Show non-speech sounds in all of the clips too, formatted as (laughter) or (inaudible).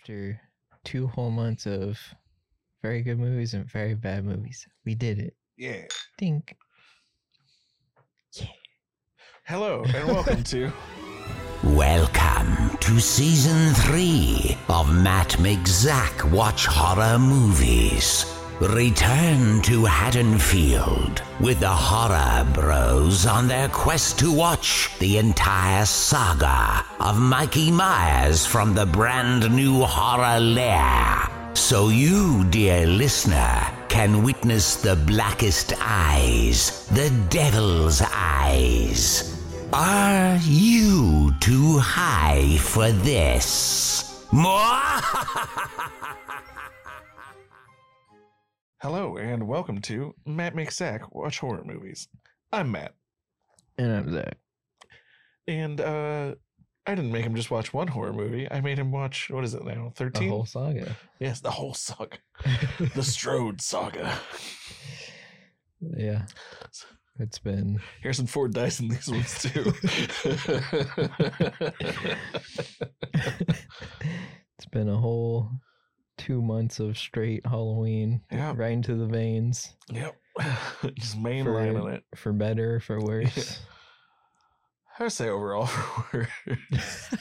After two whole months of very good movies and very bad movies, we did it. Yeah. Dink. Yeah. Hello and welcome to (laughs) Welcome to season three of Matt Makes Zach Watch Horror Movies. Return to Haddonfield with the Horror Bros on their quest to watch the entire saga of Mikey Myers from the brand new horror lair. So you, dear listener, can witness the blackest eyes, the devil's eyes. Are you too high for this? (laughs) Hello and welcome to Matt Makes Zach Watch Horror Movies. I'm Matt. And I'm Zach. And uh I didn't make him just watch one horror movie. I made him watch what is it now? Thirteen. The 13? whole saga. yes, the whole saga. (laughs) the Strode saga. yeah. It's been Harrison Ford dies in these ones too. (laughs) (laughs) it's been a whole two months of straight Halloween. Yeah. Right into the veins. yep. (laughs) Just mainlining For, it. for better, for (laughs) worse. I would say overall for (laughs) worse.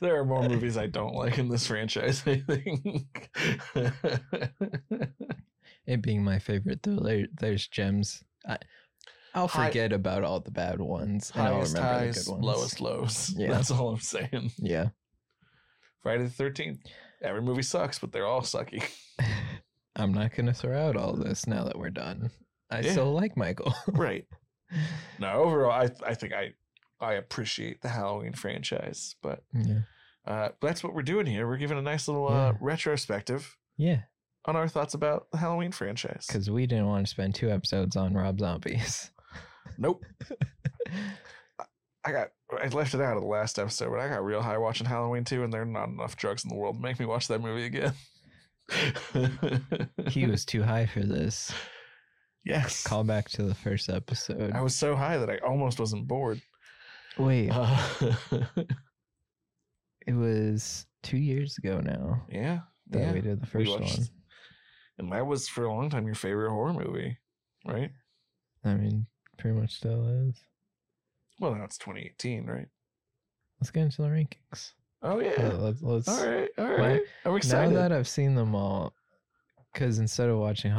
there are more movies I don't like in this franchise, I think. it being my favorite though, there, there's gems. I, I'll High- forget about all the bad ones and I'll remember highs, the good ones. lowest lows. Yeah. That's all I'm saying. Yeah. Friday the 13th. Every movie sucks, but they're all sucky. (laughs) I'm not gonna throw out all this now that we're done. I Yeah. still like Michael. (laughs) right. No, overall, I, I think I, I appreciate the Halloween franchise, but yeah. uh, that's what we're doing here. We're giving a nice little uh, retrospective Yeah. on our thoughts about the Halloween franchise. Because we didn't want to spend two episodes on Rob Zombies. Nope. (laughs) I got I left it out of the last episode, but I got real high watching Halloween too, and there are not enough drugs in the world to make me watch that movie again. (laughs) he was too high for this. yes. Call back to the first episode. I was so high that I almost wasn't bored. Wait, Uh, (laughs) it was two years ago now yeah, that yeah. we did the first watched- one. and that was for a long time your favorite horror movie, right? I mean, pretty much still is. Well, now it's 2018, right? Let's get into the rankings. Oh yeah. Let- Let's, let's, all right, all right. I'm now excited. that I've seen them all, because instead of watching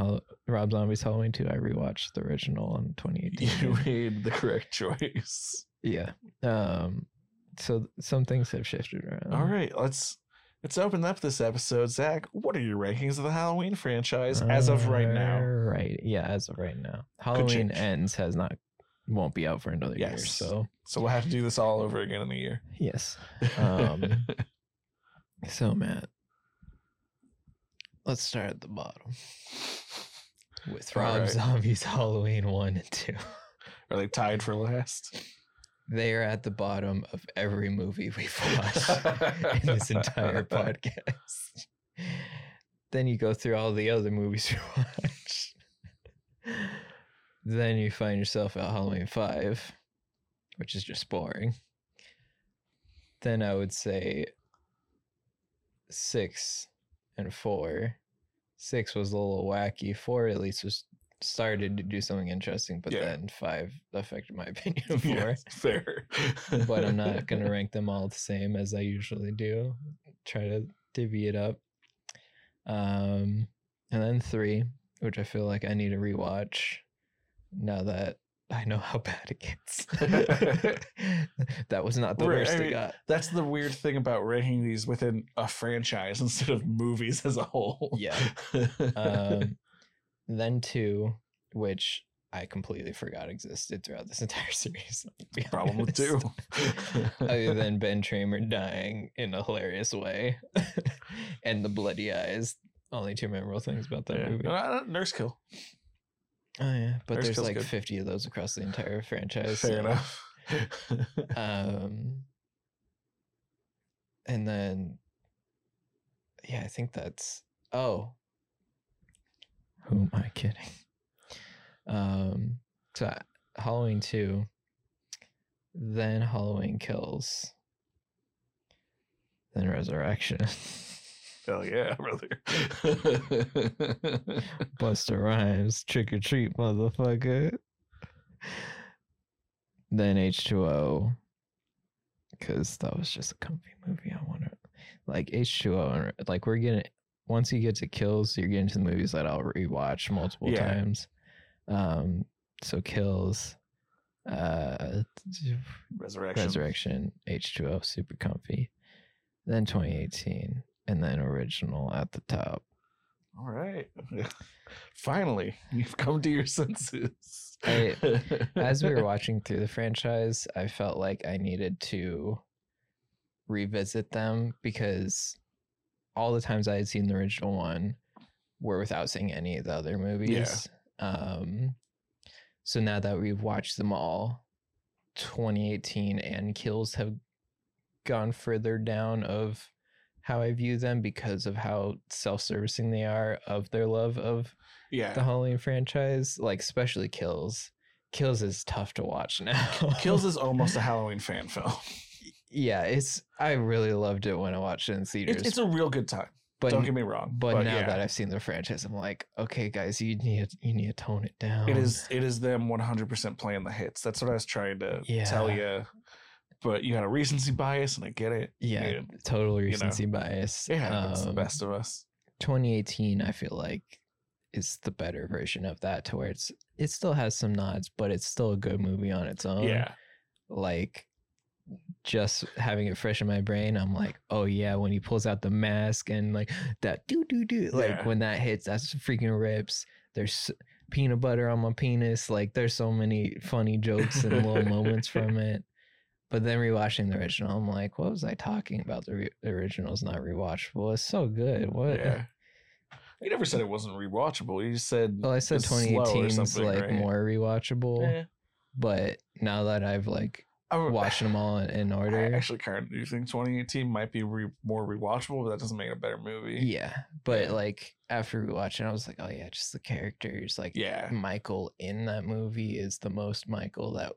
Rob Zombie's Halloween 2, I rewatched the original in 2018. you (laughs) made the correct choice. Yeah. Um. So some things have shifted around. All right, let's let's open up this episode. Zach, what are your rankings of the Halloween franchise as of right now? Right. Yeah, as of right now. Halloween ends has not won't be out for another year. So So we'll have to do this all over again in a year. yes. (laughs) Um. so Matt, let's start at the bottom with Rob right. Zombie's Halloween one and two. Are they tied for last? They are at the bottom of every movie we've (laughs) watched in this entire podcast. Then you go through all the other movies we watched. Then you find yourself at Halloween 5, which is just boring. Then I would say 6 and 4. 6 was a little wacky. 4 at least was started to do something interesting, but Yeah. then 5 affected my (laughs) opinion of (laughs) 4 Yeah, fair. but I'm not gonna (laughs) rank them all the same as I usually do. Try to divvy it up. Um, and then three, which I feel like I need to rewatch now that I know how (laughs) bad it gets. (laughs) (laughs) that was not the Right, worst I it got. That's the weird thing about ranking these within a franchise instead of movies as a whole. Yeah. Um, then two, which I completely forgot existed throughout this entire series. Problem with two. other than Ben Tramer dying in a hilarious way and the bloody eyes. Only two memorable things about that Yeah. movie. Uh, Nurse Kill. Oh yeah, but there's like good. 50 of those across the entire franchise. Fair so, enough. (laughs) Um, and then, yeah, I think that's. Oh, who am I kidding? Um, so Halloween two, then Halloween kills, then Resurrection. (laughs) Hell yeah, (laughs) brother. Busta Rhymes, trick or treat, motherfucker. Then H2O, because that was just a comfy movie. I want to, like H2O, and like we're getting, once you get to kills, you're getting to the movies that I'll rewatch multiple Yeah. times. Um, so kills, uh, Resurrection. Resurrection, H2O, super comfy. Then 2018, and then original at the top. All right. (laughs) Finally, you've come to your senses. I- as we were (laughs) watching through the franchise, I felt like I needed to revisit them because all the times I had seen the original one were without seeing any of the other movies. Um, so now that we've watched them all, 2018 and Kills have gone further down of how I view them because of how self-servicing they are of their love of yeah. the Halloween franchise, like especially Kills. Kills is tough to watch (laughs) now. Kills is almost a Halloween fan film. yeah, it's I really loved it when I watched it in theaters. It's, it's a real good time. but Don't get me wrong. but, now yeah, that I've seen the franchise, I'm like, okay, guys, you need you need to tone it down. it is it is them 100% playing the hits. That's what I was trying to tell you. But you had a recency bias, and I get it. yeah, Yeah. total know, recency bias. It happens to the Um, best of us. 2018, I feel like is the better version of that, to where it's it still has some nods, but it's still a good movie on its own. yeah. like just having it fresh in my brain, I'm like, oh yeah, when he pulls out the mask and like that doo doo doo, like Yeah. when that hits, that's freaking rips. There's peanut butter on my penis. Like there's so many funny jokes and little moments from it. But then rewatching the original, I'm like, what was I talking about? The, re- the original is not rewatchable. It's so good. What? Yeah. You never said it wasn't rewatchable. You just said Well, I said it's slow or 2018 is like right? more rewatchable, Eh. but now that I've like I would- watched them all in, in I order, actually kind of do think 2018 might be re- more rewatchable, but that doesn't make it a better movie. Yeah, but Yeah. like after rewatching, I was like, oh yeah, just the characters. Like Yeah. Michael in that movie is the most Michael that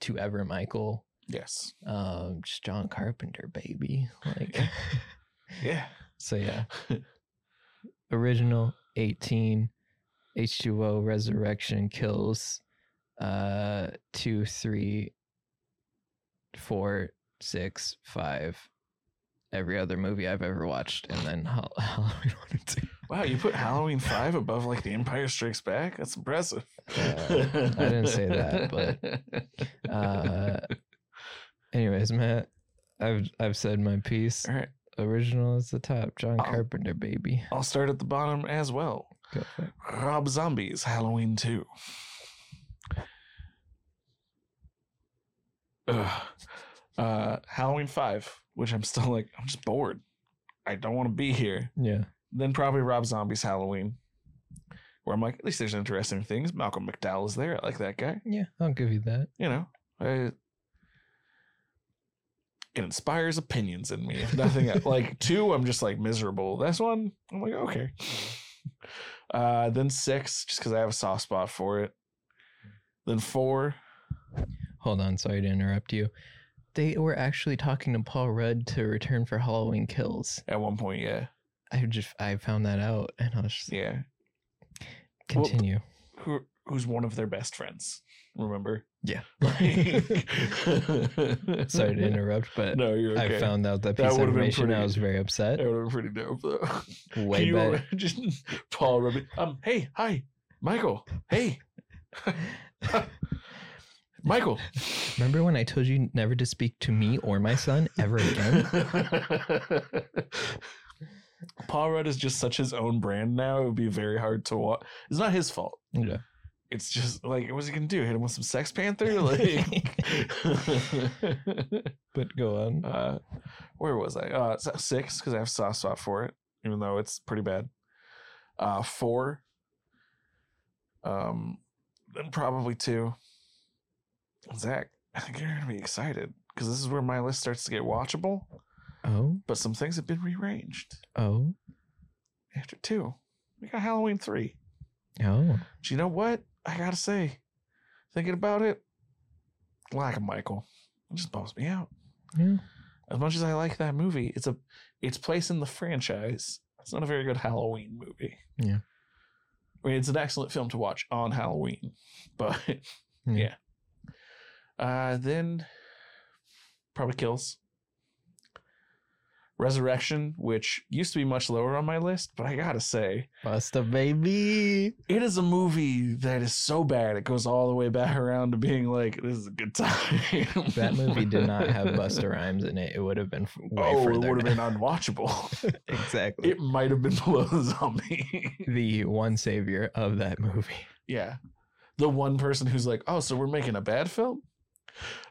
to ever Michael. Yes. Um, just John Carpenter, baby. Like, Yeah. (laughs) so yeah, (laughs) original eighteen, H two O Resurrection kills, uh, two, three, four, six, five. Every other movie I've ever watched, and then Hall- (laughs) Halloween one and two. Wow, you put Halloween 5 above like The Empire Strikes Back? That's impressive. Uh, I didn't say that, but, Uh, anyways, Matt, I've I've said my piece. All right. Original is the top. John I'll- Carpenter, baby. I'll start at the bottom as well. Go for it. Rob Zombie's Halloween 2. Ugh. Uh, Halloween 5, which I'm still like, I'm just bored. I don't want to be here. Yeah. Then probably Rob Zombie's Halloween, where I'm like, at least there's interesting things. Malcolm McDowell is there. I like that guy. Yeah, I'll give you that. You know, I, it inspires opinions in me. (laughs) Nothing else. like two, I'm just like miserable. This one, I'm like, okay. (laughs) Uh, then six, just because I have a soft spot for it. Then four, Hold on, sorry to interrupt you. They were actually talking to Paul Rudd to return for Halloween Kills. at one point, yeah, I just I found that out and I was just yeah. Well, continue. Who who's one of their best friends? Remember? Yeah. (laughs) Sorry to interrupt, but No, you're okay. I found out that That piece of would've been information. I was very upset. That would have been pretty dope, though. (laughs) Way Can you better. imagine (laughs) Paul rubbing? Um, hey, hi, Michael. Hey, Michael. Remember when I told you never to speak to me or my son ever again? Paul Rudd is just such his own brand now. It would be very hard to watch. It's not his fault. yeah. It's just like, what's he gonna do? Hit him with some Sex Panther? Like, (laughs) But go on. uh, where was I? Uh, six because I have soft spot for it, even though it's pretty bad. Uh, four. Um, then probably two. Zach, I think you're gonna be excited because this is where my list starts to get watchable. Oh, But some things have been rearranged. oh, After two, we got Halloween three. oh. But you know what? I gotta say, thinking about it, lack of Michael, it just bums me out. Yeah. As much as I like that movie, it's a its place in the franchise. It's not a very good Halloween movie. Yeah. I mean, it's an excellent film to watch on Halloween, (laughs) but yeah. Uh, then probably kills. Resurrection, which used to be much lower on my list, but I gotta say, Busta baby. it is a movie that is so bad it goes all the way back around to being like, this is a good time. That movie did not have (laughs) Busta Rhymes in it. It would have been way oh, it would have been unwatchable. (laughs) exactly. it might have been below the zombie. (laughs) the one savior of that movie. yeah. The one person who's like, oh, so we're making a bad film?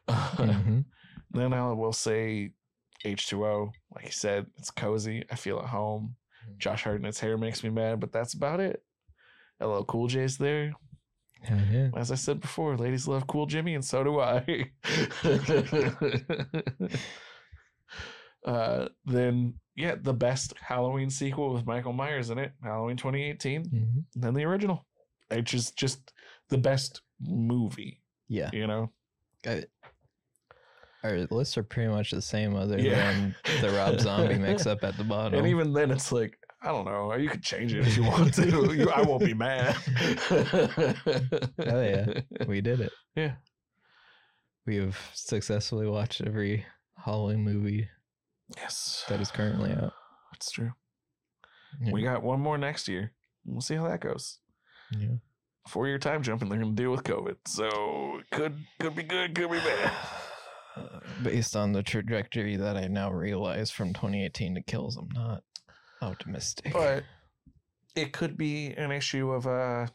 Mhm. then I will say H2O. Like you said, it's cozy. I feel at home. Josh Hartnett's hair makes me mad, but that's about it. LL Cool J's there. Yeah. As I said before, ladies love Cool Jimmy, and so do I. (laughs) uh, then, yeah, the best Halloween sequel with Michael Myers in it, Halloween 2018, Mhm. and then the original. It's just, just the best movie, Yeah. you know? I- our lists are pretty much the same, other Yeah. than the Rob (laughs) Zombie mix up at the bottom. And even then, it's like, I don't know. You could change it if you want to. (laughs) You, I won't be mad. Hell yeah. we (laughs) did it. Yeah. We have successfully watched every Halloween movie Yes. that is currently out. That's true. Yeah. We got one more next year. We'll see how that goes. Yeah. Four year time jump, and they're going to deal with COVID. So could could be good, could be bad. (sighs) Uh, Based on the trajectory that I now realize from 2018 to kills, I'm not optimistic. But it could be an issue of uh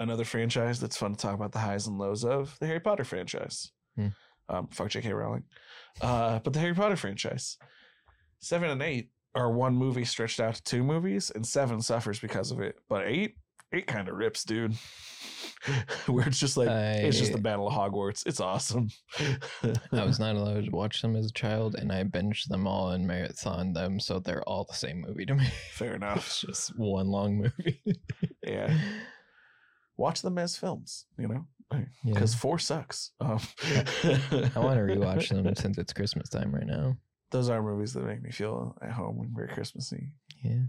another franchise that's fun to talk about the highs and lows of the Harry Potter franchise. Hmm. Um, fuck J.K. Rowling. Uh, but the Harry Potter franchise, seven and eight are one movie stretched out to two movies, and seven suffers because of it. But eight, eight kind of rips, dude. (laughs) Where it's just like it's just the Battle of Hogwarts. It's awesome. (laughs) I was not allowed to watch them as a child, and I binged them all and marathon them, so they're all the same movie to me. fair (laughs) enough. it's just one long movie. Yeah, watch them as films. You know, Yeah. because four sucks. Um, I want to rewatch them since it's Christmas time right now. Those are movies that make me feel at home when we're Christmassy. Yeah.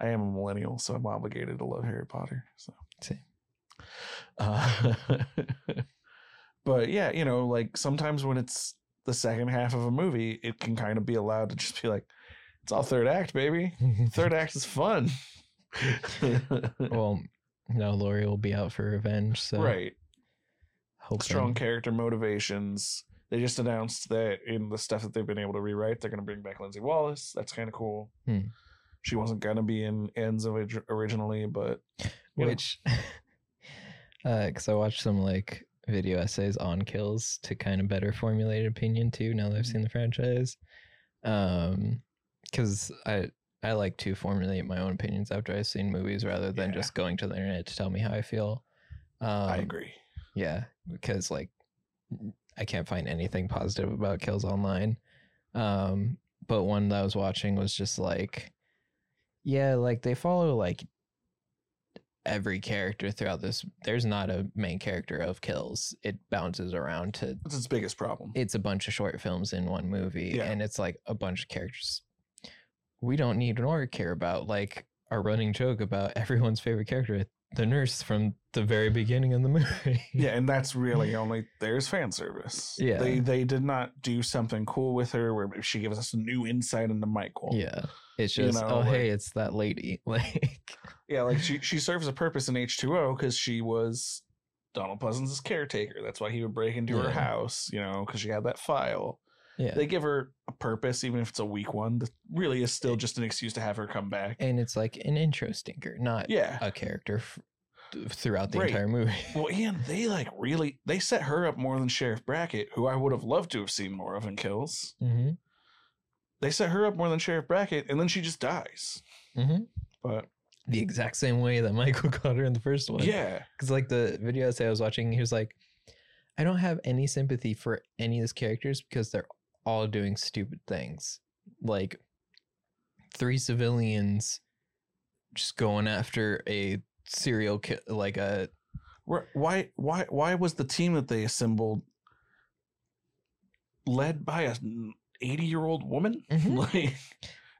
I am a millennial, so I'm obligated to love Harry Potter. So, Same. uh, (laughs) but yeah, you know, like sometimes when it's the second half of a movie, it can kind of be allowed to just be like, it's all third act, baby. (laughs) Third act is fun. (laughs) well, now Laurie will be out for revenge, so right. hoping- Strong character motivations. They just announced that in the stuff that they've been able to rewrite, they're going to bring back Lindsay Wallace. That's kind of cool. Hmm. She wasn't going to be in Ends orig- originally, but which (laughs) uh because i watched some like video essays on kills to kind of better formulate an opinion too now that i've seen the franchise. Um because i i like to formulate my own opinions after i've seen movies rather than Yeah. just going to the internet to tell me how i feel. Um I agree. yeah because like i can't find anything positive about kills online. Um but one that i was watching was just like yeah like they follow like every character throughout this there's not a main character of kills it bounces around to That's its biggest problem. it's a bunch of short films in one movie Yeah. and it's like a bunch of characters we don't need nor care about like our running joke about (laughs) everyone's favorite character the nurse from the very beginning of the movie yeah, and that's really (laughs) only there's fan service. Yeah. They they did not do something cool with her where she gives us a new insight into Michael. yeah it's You just know, oh like- hey it's that lady (laughs) like Yeah, like she she serves a purpose in H2O because she was Donald Pleasence' caretaker. That's why he would break into her house, you know, because she had that file. yeah They give her a purpose, even if it's a weak one. That really is still just an excuse to have her come back. and it's like an intro stinker not Yeah. a character f- throughout the Right. entire movie (laughs) Well, Ian, they like really they set her up more than Sheriff Brackett, who I would have loved to have seen more of in kills. mm-hmm. They set her up more than Sheriff Brackett, and then she just dies. Mm-hmm. But the exact same way that michael (laughs) got her in the first one yeah, Because like the video essay I was watching, he was like, I don't have any sympathy for any of these characters because they're all doing stupid things. Like three civilians just going after a serial ki- like a why why why was the team that they assembled led by a 80 year old woman Mhm. (laughs) like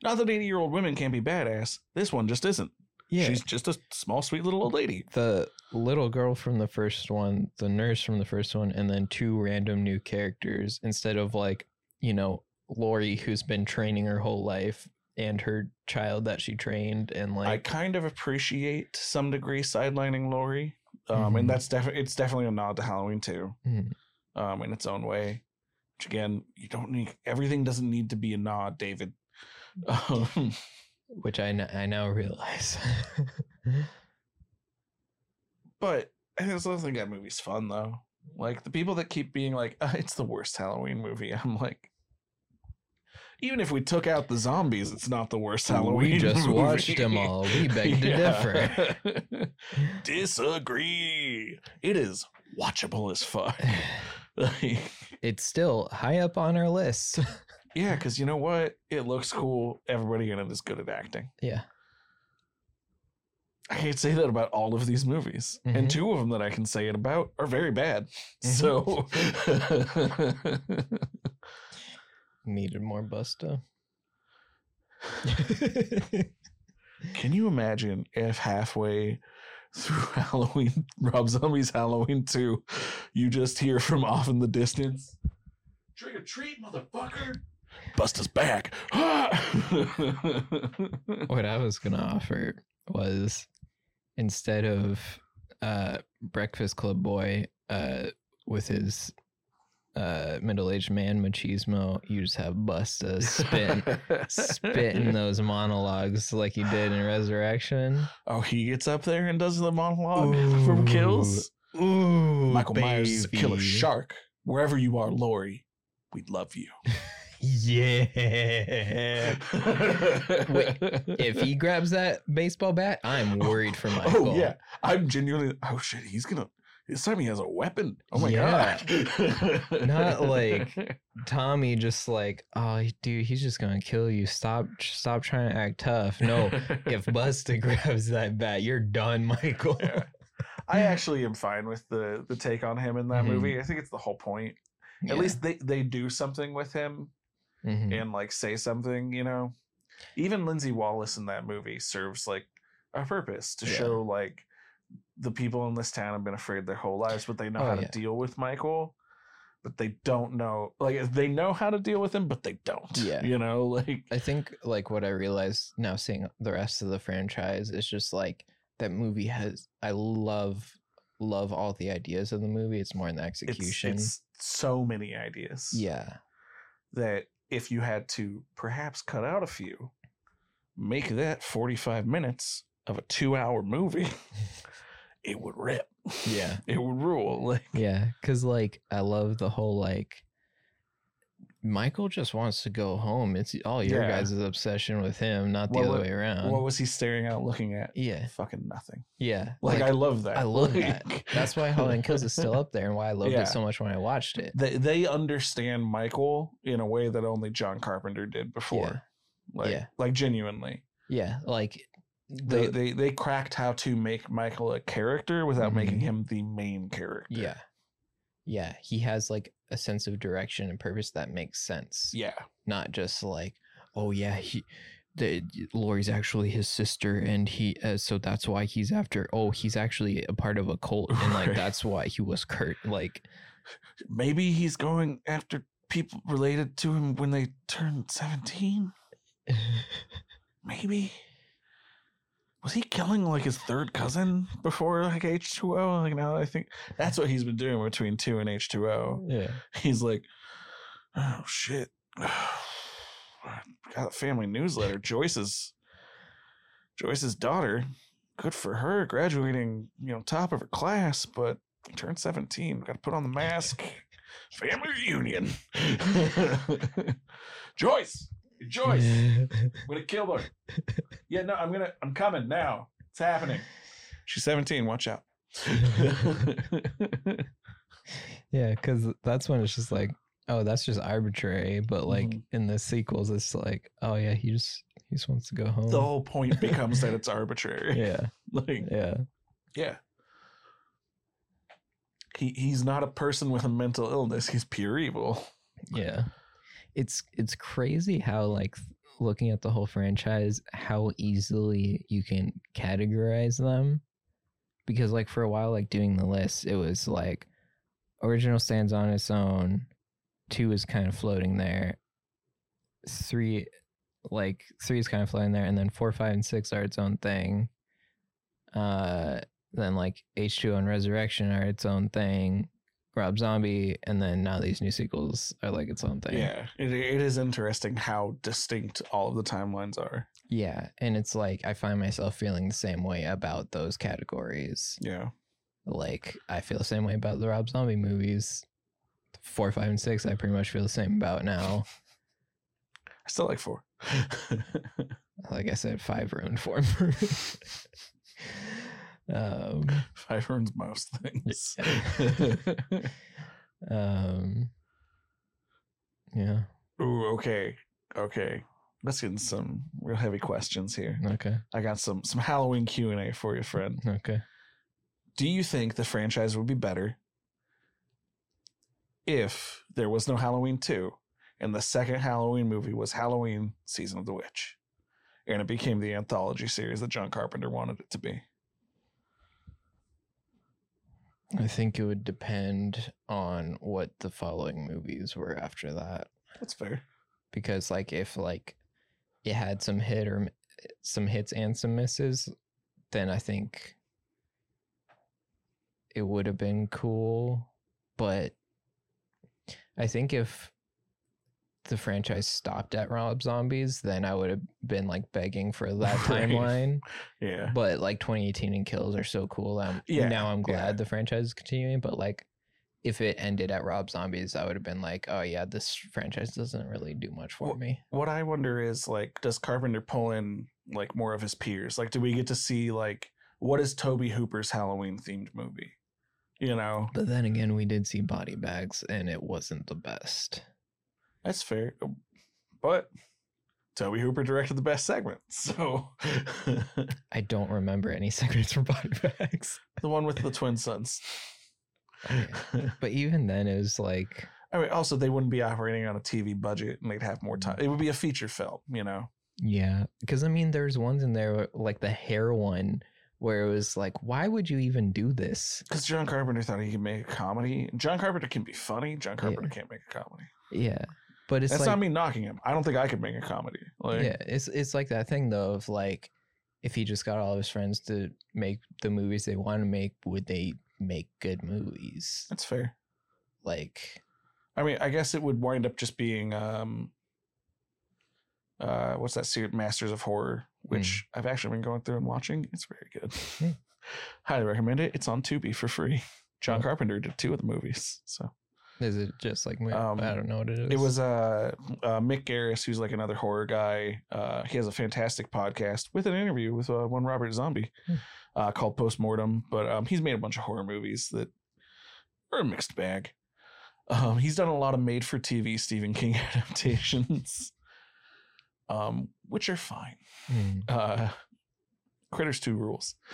Not that 80 year old women can't be badass. This one just isn't. Yeah. She's just a small, sweet little old lady. the little girl from the first one, the nurse from the first one, and then two random new characters instead of like, you know, Laurie who's been training her whole life and her child that she trained and like, I kind of appreciate to some degree sidelining Laurie. Um, Mhm. and that's definitely it's definitely a nod to Halloween too, Mhm. um, in its own way. Which again, you don't need everything doesn't need to be a nod, David. Um, which I, n- I now realize. (laughs) but I think that movie's fun though. Like the people that keep being like, uh, "It's the worst Halloween movie," (laughs) I'm like, even if we took out the zombies, it's not the worst Halloween. we just movie. watched them all. We (laughs) beg to differ. differ. Disagree. It is watchable as fuck. (sighs) Like, It's still high up on our list. (laughs) yeah, because you know what? It looks cool. Everybody in it is good at acting. yeah. I can't say that about all of these movies, Mhm. and two of them that I can say it about are very bad. Mhm. (laughs) So, (laughs) Needed more Busta. can you imagine if halfway through (laughs) Halloween, Rob Zombie's Halloween 2, you just hear from off in the distance, Trick or treat, motherfucker! Busta's back. (laughs) what I was gonna offer was instead of uh Breakfast Club boy uh with his uh middle-aged man machismo, you just have Busta spitting (laughs) spitting those monologues like he did in Resurrection. Oh, he gets up there and does the monologue from Kills. Ooh, Michael Myers is a killer shark. Wherever you are, Laurie, we love you. (laughs) Yeah. Wait, if he grabs that baseball bat, I'm worried for (laughs) Michael. Oh yeah, I'm genuinely. Oh shit, he's gonna. This time he has a weapon. Oh my Yeah. god. (laughs) Not like- (laughs) Tommy just like, oh dude, he's just gonna kill you. Stop stop trying to act tough. No, if (laughs) Busta grabs that bat, you're done, Michael. Yeah. I actually am fine with the the take on him in that Mhm. movie. I think it's the whole point. Yeah. At least they they do something with him Mhm. and like say something. You know, even Lindsay Wallace in that movie serves like a purpose to show like the people in this town have been afraid their whole lives, but they know Oh, how yeah. to deal with Michael. But they don't know, like they know how to deal with him, but they don't. Yeah. you know, (laughs) like I think like what I realized now seeing the rest of the franchise is just like that movie has I love love all the ideas of the movie. It's more in the it's, execution. it's so many ideas. yeah. that if you had to perhaps cut out a few, make that 45 minutes of a two hour movie, (laughs) it would rip. Yeah. (laughs) It would rule. Like, Yeah, cuz like I love the whole like Michael just wants to go home. It's all your Yeah. guys' obsession with him, not the What other wa- way around. what was he staring out looking at? yeah. Fucking nothing. Yeah. Like, I love that. I love that. That's why Halloween Kills is still up there and why I loved Yeah. it so much when I watched it. They, they understand Michael in a way that only John Carpenter did before. Like, Yeah. like genuinely. Yeah, like They, the- they they cracked how to make Michael a character without making Mhm. him the main character. Yeah. Yeah. He has like a sense of direction and purpose that makes sense. Yeah. Not just like, oh yeah, he the Laurie's actually his sister and he uh, so that's why he's after oh he's actually a part of a cult and like Right. that's why he was Kurt like maybe he's going after people related to him when they turn 17 (laughs) maybe was he killing like his third cousin before like h2o like now i think that's what he's been doing between 2 and h2o yeah. He's like oh shit. (sighs) Got a family newsletter. Joyce's joyce's daughter. Good for her graduating you know top of her class but turned 17 got to put on the mask. (laughs) Family reunion. (laughs) Joyce joyce i'm gonna kill her yeah no i'm gonna i'm coming now it's happening she's 17 watch out (laughs) yeah because that's when it's just like oh that's just arbitrary but like Mhm. in the sequels it's like oh yeah he just he just wants to go home the whole point becomes that it's arbitrary (laughs) yeah (laughs) like yeah Yeah. He he's not a person with a mental illness. He's pure evil. Yeah. It's it's crazy how like looking at the whole franchise, how easily you can categorize them. Because like for a while, like doing the list, it was like original stands on its own, two is kind of floating there, three like three is kind of floating there, and then four, five, and six are its own thing. Uh then like h2 and Resurrection are its own thing. Rob Zombie, and then now these new sequels are like its own thing. Yeah, it, it is interesting how distinct all of the timelines are. Yeah, and it's like I find myself feeling the same way about those categories. Yeah. Like I feel the same way about the Rob Zombie movies. Four, five, and six, I pretty much feel the same about now. (laughs) I still like four. (laughs) Like I said, five ruined (laughs) me. Um, (laughs) Five ruins most things. (laughs) um, yeah. Ooh, okay. Okay. Let's get into some real heavy questions here. Okay. I got some some Halloween Q and A for you, friend. Okay. Do you think the franchise would be better if there was no Halloween 2 and the second Halloween movie was Halloween Season of the Witch and it became the anthology series that John Carpenter wanted it to be? I think it would depend on what the following movies were after that. That's fair. Because like if like it had some hit or eh, some hits and some misses, then I think it would have been cool. But I think if the franchise stopped at Rob Zombies, then I would have been like begging for (laughs) that Right. timeline. Yeah. But like 2018 and Kills are so cool. I'm, Yeah, now I'm glad yeah. the franchise is continuing. But like, if it ended at Rob Zombies, I would have been like, oh yeah, this franchise doesn't really do much for Well, me. What I wonder is like, does Carpenter pull in like more of his peers? Like, do we get to see like what is Tobe Hooper's Halloween themed movie? You know, But then again, we did see Body Bags, and it wasn't the best. That's fair. But Tobe Hooper directed the best segment, (laughs) so (laughs) I don't remember any segments from Body Bags. the one with the twin sons. (laughs) But even then, it was like, I mean, also they wouldn't be operating on a TV budget, and they'd have more time. It would be a feature film, you know. yeah, because I mean, there's ones in there like the hair one, where it was like, why would you even do this? Because John Carpenter thought he could make a comedy. John Carpenter can be funny. John Carpenter can't make a comedy. Yeah, but it's That's like, not me knocking him. I don't think I could make a comedy. Like, yeah, it's it's like that thing though of like, if he just got all of his friends to make the movies they want to make, would they make good movies? that's fair. Like, I mean, I guess it would wind up just being um uh what's that series Masters of Horror, which I've actually been going through and watching. It's very good. Hmm. (laughs) Highly recommend it. It's on Tubi for free. John Oh. Carpenter did two of the movies. So is it just like Um, I don't know what it is. it was uh, uh Mick Garris, who's like another horror guy. Uh he has a fantastic podcast with an interview with uh, one Robert Zombie Hmm. uh called Postmortem. But um he's made a bunch of horror movies that are a mixed bag. Um, he's done a lot of made for TV Stephen King (laughs) adaptations, um, which are fine. Hmm. Uh, Critters 2 rules. (laughs)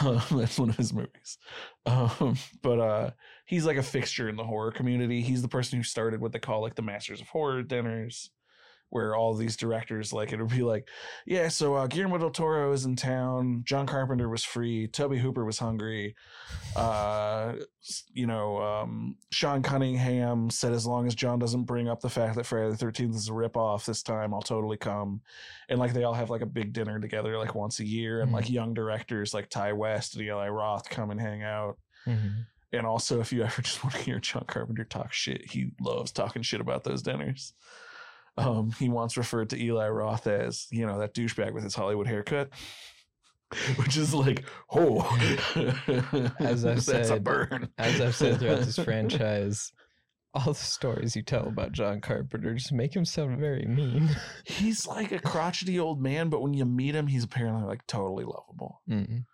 Um, that's one of his movies. Um, but uh, he's like a fixture in the horror community. He's the person who started what they call like the Masters of Horror dinners, where all these directors like it would be like, yeah, so uh, Guillermo del Toro is in town. John Carpenter was free. Tobe Hooper was hungry. Uh, you know, um, Sean Cunningham said as long as John doesn't bring up the fact that Friday the Thirteenth is a ripoff this time, I'll totally come. And like they all have like a big dinner together like once a year, and like young directors like Ti West and Eli Roth come and hang out. Mhm. And also, if you ever (laughs) just want to hear John Carpenter talk shit, he loves talking shit about those dinners. Um, he once referred to Eli Roth as, you know, that douchebag with his Hollywood haircut, (laughs) which is like, oh, As (laughs) I've that's a said- burn. As I've said throughout this (laughs) franchise, all the stories you tell about John Carpenter just make him sound very mean. he's like a crotchety old man, but when you meet him, he's apparently like totally lovable. Mm.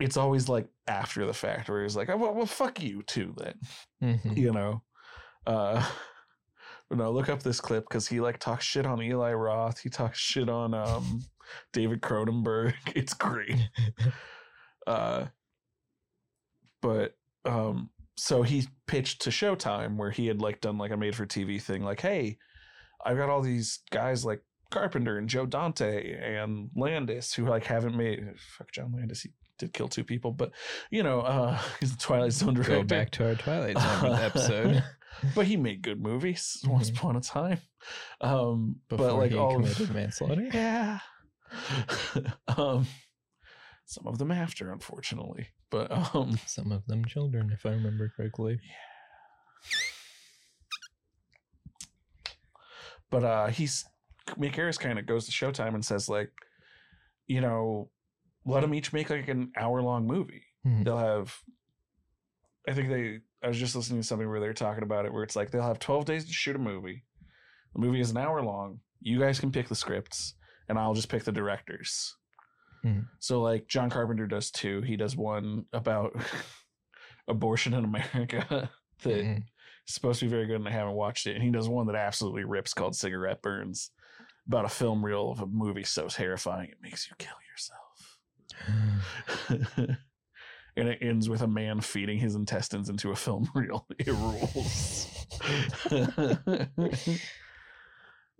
It's always like after the fact where he's like, oh, well, well fuck you too, then. Mhm. you know uh no look up this clip because he like talks shit on eli roth he talks shit on um (laughs) david cronenberg (laughs) it's great (laughs) uh but um so he pitched to showtime where he had like done like a made for tv thing like hey i've got all these guys like Carpenter and Joe Dante and Landis, who like haven't made fuck John Landis. He did kill two people, but you know, uh, (laughs) he's the Twilight Zone director. Go back to our Twilight Zone (laughs) episode but he made good movies (laughs) once Mhm. upon a time. Um, before but like he all of- committed manslaughter. yeah. um, some of them after, unfortunately. But um, Some of them children, if I remember correctly. Yeah. but uh, he's Mick Garris kind of goes to Showtime and says like, you know, let them each make like an hour long movie. Mhm. They'll have. I think they. I was just listening to something where they're talking about it, where it's like they'll have twelve days to shoot a movie. The movie is an hour long. You guys can pick the scripts, and I'll just pick the directors. Mhm. So like John Carpenter does two. He does one about (laughs) abortion in America (laughs) that Mhm. supposed to be very good and I haven't watched it. And he does one that absolutely rips called Cigarette Burns about a film reel of a movie so terrifying it makes you kill yourself. (laughs) and it ends with a man feeding his intestines into a film (laughs) reel. It rules. (laughs)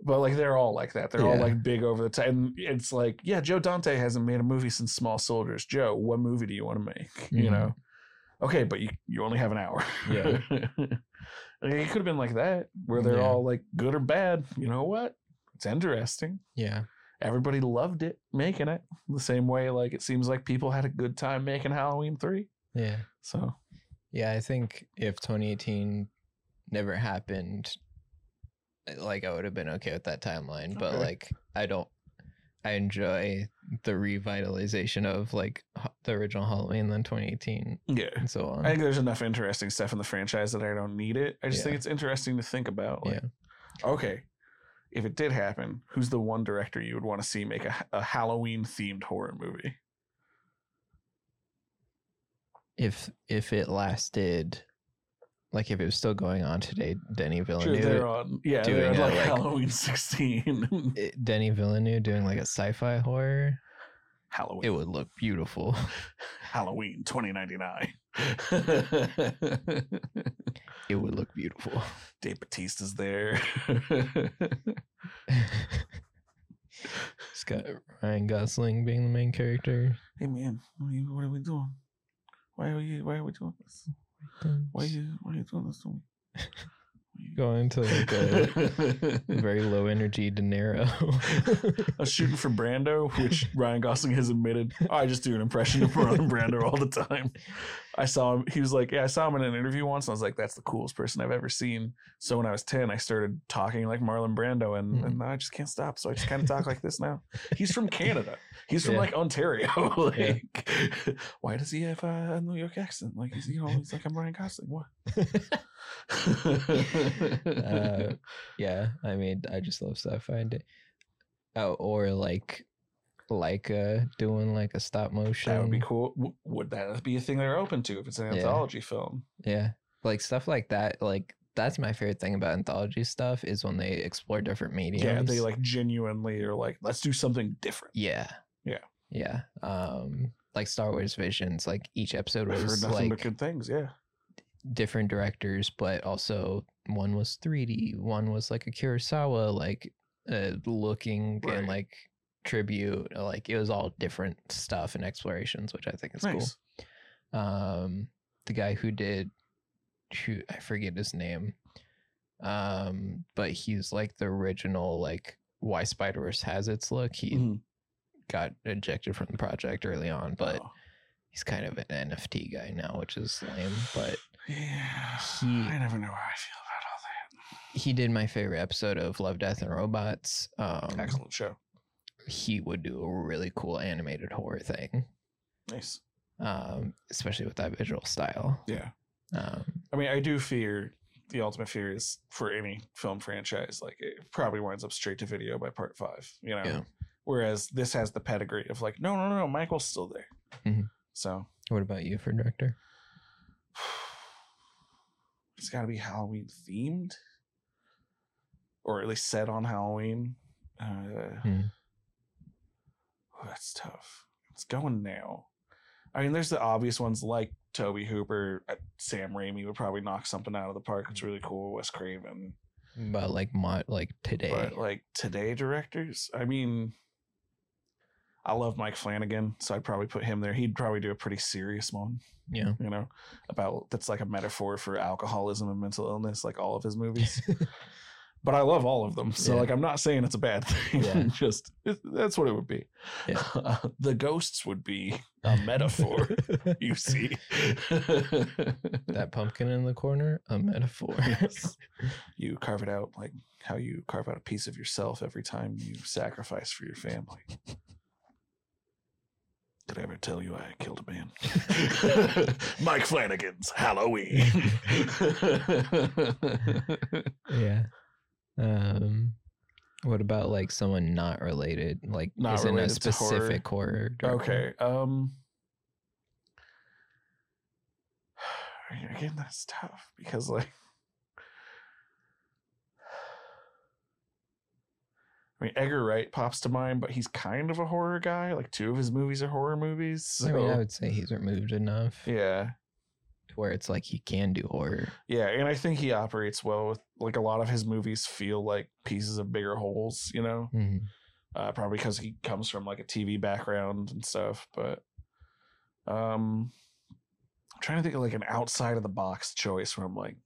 but like they're all like that. They're all like big over the top. And it's like, yeah, Joe Dante hasn't made a movie since Small Soldiers. Joe, what movie do you want to make? You Mhm. know? Okay, but you, you only have an hour. Yeah. I mean, it could have been like that, where they're Yeah. all like good or bad. You know what? It's interesting. Yeah. Everybody loved it making it. The same way, like it seems like people had a good time making Halloween three. Yeah. So Yeah, I think if 2018 never happened, eh, like I would have been okay with that timeline. But like, I don't. I enjoy the revitalization of like the original Halloween, then 2018, yeah, and so on. I think there's enough interesting stuff in the franchise that I don't need it. I just think it's interesting to think about. Like, Yeah. okay, if it did happen, who's the one director you would want to see make a, a Halloween themed horror movie? if if it lasted, like if it was still going on today, Denny Sure, Villeneuve, they're on. Yeah, they're on like, like- Halloween 16. (laughs) eh, Denny Villeneuve doing like a sci-fi horror, Halloween. it would look beautiful. (laughs) Halloween 2099. (laughs) it would look beautiful. (laughs) Dave Bautista's there. (laughs) It's got Ryan Gosling being the main character. hey man, what are, you, we doing? Why are we why are we doing this? Why are you why are you doing this to me? Going to like a very low energy De Niro. I was shooting for Brando, which Ryan Gosling has admitted. "Oh, I just do an impression of Marlon Brando all the time. I saw him. He was like, "Yeah, I saw him in an interview once." And I was like, "That's the coolest person I've ever seen." So when I was ten, I started talking like Marlon Brando, and, Mhm. and now I just can't stop. So I just kind of talk like this now. (laughs) He's from Canada. He's from Yeah. like Ontario. (laughs) like, (laughs) why does he have a New York accent? Like, he's you know, he's like I'm Ryan Gosling. What? uh, yeah, I mean, I just love sci-fi. And oh, or like, like uh, doing like a stop motion. That would be cool. W- Would that be a thing they're open to if it's an Yeah. anthology film? Yeah, like stuff like that. Like that's my favorite thing about anthology stuff is when they explore different mediums. Yeah, they like genuinely are like, let's do something different. Yeah. Yeah. Yeah. Um, like Star Wars Visions, like each episode I've was nothing but like good things. Yeah. different directors, but also one was 3D, one was like a Kurosawa, like uh, looking Right. and like tribute. Like it was all different stuff and explorations, which I think is nice. cool. Um, the guy who did, who I forget his name, um, but he's like the original like why Spider Verse has its look. He Mhm. got ejected from the project early on, but Oh. he's kind of an NFT guy now, which is lame. But yeah, he- I never know how I feel about all that. he did my favorite episode of Love, Death, and Robots. Um. Excellent show. He would do a really cool animated horror thing, Nice. um, especially with that visual style. Yeah. Um, I mean, I do fear the ultimate fear is for any film franchise, like it probably winds up straight to video by part five, you know? Yeah. Whereas this has the pedigree of like, no, no, no, Michael's still there. Mhm. So what about you for director? (sighs) it's got to be Halloween themed, or at least set on Halloween. Uh, Hmm. Oh, that's tough. It's going now. I mean, there's the obvious ones like Tobe Hooper. Uh, Sam Raimi would probably knock something out of the park. It's really cool. Wes Craven. But like mo- like today. But like today directors, I mean, I love Mike Flanagan, so I'd probably put him there. He'd probably do a pretty serious one, yeah. you know, about that's like a metaphor for alcoholism and mental illness, like all of his movies. (laughs) but I love all of them, so Yeah. like I'm not saying it's a bad thing. Yeah. (laughs) Just it, that's what it would be. Yeah. (laughs) the ghosts would be a metaphor. (laughs) you see, that pumpkin in the corner, a metaphor. Yes. you carve it out like how you carve out a piece of yourself every time you sacrifice for your family. Did I ever tell you I killed a man? Mike Flanagan's Halloween. yeah. Um what about like someone not related? Like Not isn't a related to horror? specific horror. okay. Um (sighs) again that's tough because like (sighs) I mean Edgar Wright pops to mind, but he's kind of a horror guy. Like two of his movies are horror movies. So I mean, I would say he's removed enough yeah. To where it's like he can do horror. Yeah, and I think he operates well with like a lot of his movies feel like pieces of bigger holes, you know. Mhm. Uh, probably because he comes from like a TV background and stuff. But um, I'm trying to think of like an outside of the box choice where I'm like,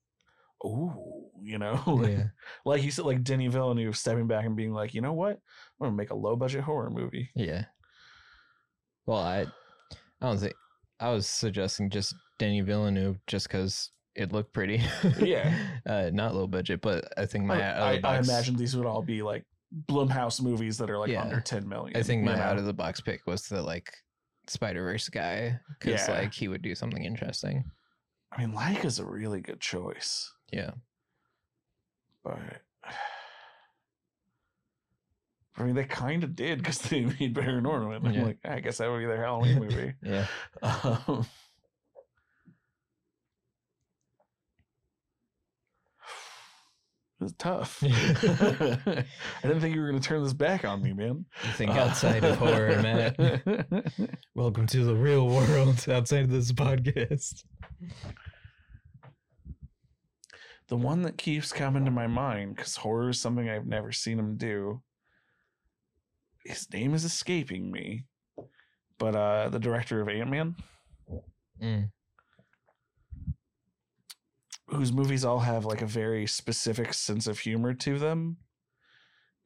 ooh, you know, (laughs) like, Yeah. like you said, like Denis Villeneuve stepping back and being like, you know what, I'm gonna make a low budget horror movie. Yeah. Well, I I don't think I was suggesting just Denis Villeneuve just because it looked pretty. Yeah. (laughs) uh, not low budget, but I think my I, of I imagine these would all be like Blumhouse movies that are like Yeah. under 10 million. I think my know? out of the box pick was the like Spider Verse guy because Yeah. like he would do something interesting. I mean, like is a really good choice, Yeah. but (sighs) I mean, they kind of did because they (laughs) made Paranorman. I'm Yeah. like, I guess that would be their Halloween (laughs) movie. Yeah. um, it was tough. (laughs) I didn't think you were going to turn this back on me, man. Think outside of horror, (laughs) Matt. Welcome to the real world outside of this podcast. the one that keeps coming to my mind because horror is something I've never seen him do. His name is escaping me, but uh, the director of Ant Man, Mm. Whose movies all have like a very specific sense of humor to them.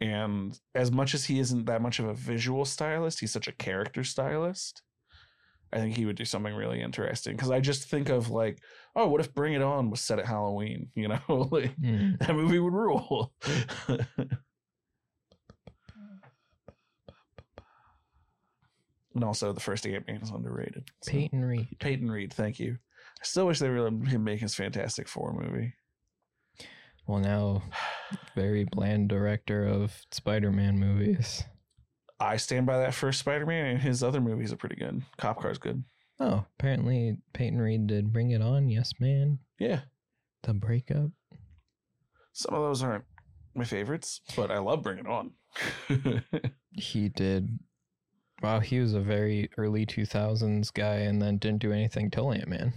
And as much as he isn't that much of a visual stylist, he's such a character stylist. I think he would do something really interesting because I just think of like, oh, what if Bring It On was set at Halloween? (laughs) You know, (laughs) like Mm. that movie would rule. (laughs) and also, the first Ant Man is underrated. so- Peyton Reed. Peyton Reed, thank you. I still wish they were letting him make his Fantastic Four movie. Well, now (sighs) very bland director of Spider-Man movies. I stand by that first Spider Man, and his other movies are pretty good. Cop Car's good. Oh, apparently Peyton Reed did Bring It On. Yes, man. Yeah, The Breakup. some of those aren't my favorites, but I love Bring It On. (laughs) He did. Wow, he was a very early 2000s guy and then didn't do anything till Ant Man.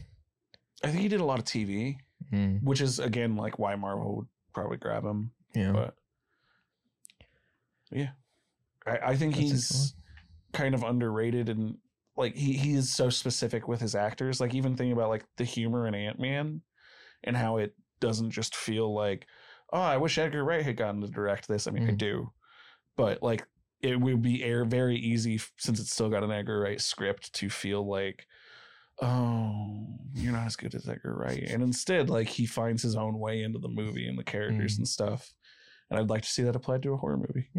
I think he did a lot of TV, Mm, which is again like why Marvel would probably grab him. yeah. But yeah, I, I think That's he's kind of underrated and like he he is so specific with his actors. Like even thinking about like the humor in Ant Man and how it doesn't just feel like oh I wish Edgar Wright had gotten to direct this. I mean I Mm. do, but like it would be air very easy since it's still got an Edgar Wright script to feel like oh you're not as good as Edgar Wright and instead like he finds his own way into the movie and the characters Mm. and stuff and I'd like to see that applied to a horror movie.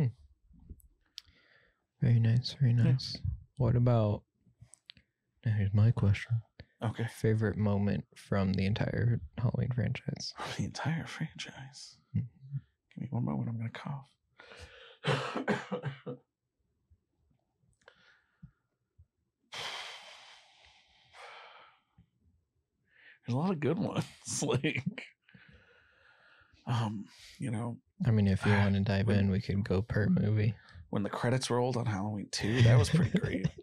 Very nice. Very nice. What about. Now here's my question Okay. favorite moment from the entire Halloween franchise? The entire franchise. Mhm. Give me one moment. I'm to cough. There's a lot of good ones. (laughs) like, um, you know, I mean, if you want to dive When- in, we could go per movie. when the credits rolled on Halloween 2, that was pretty great. (laughs)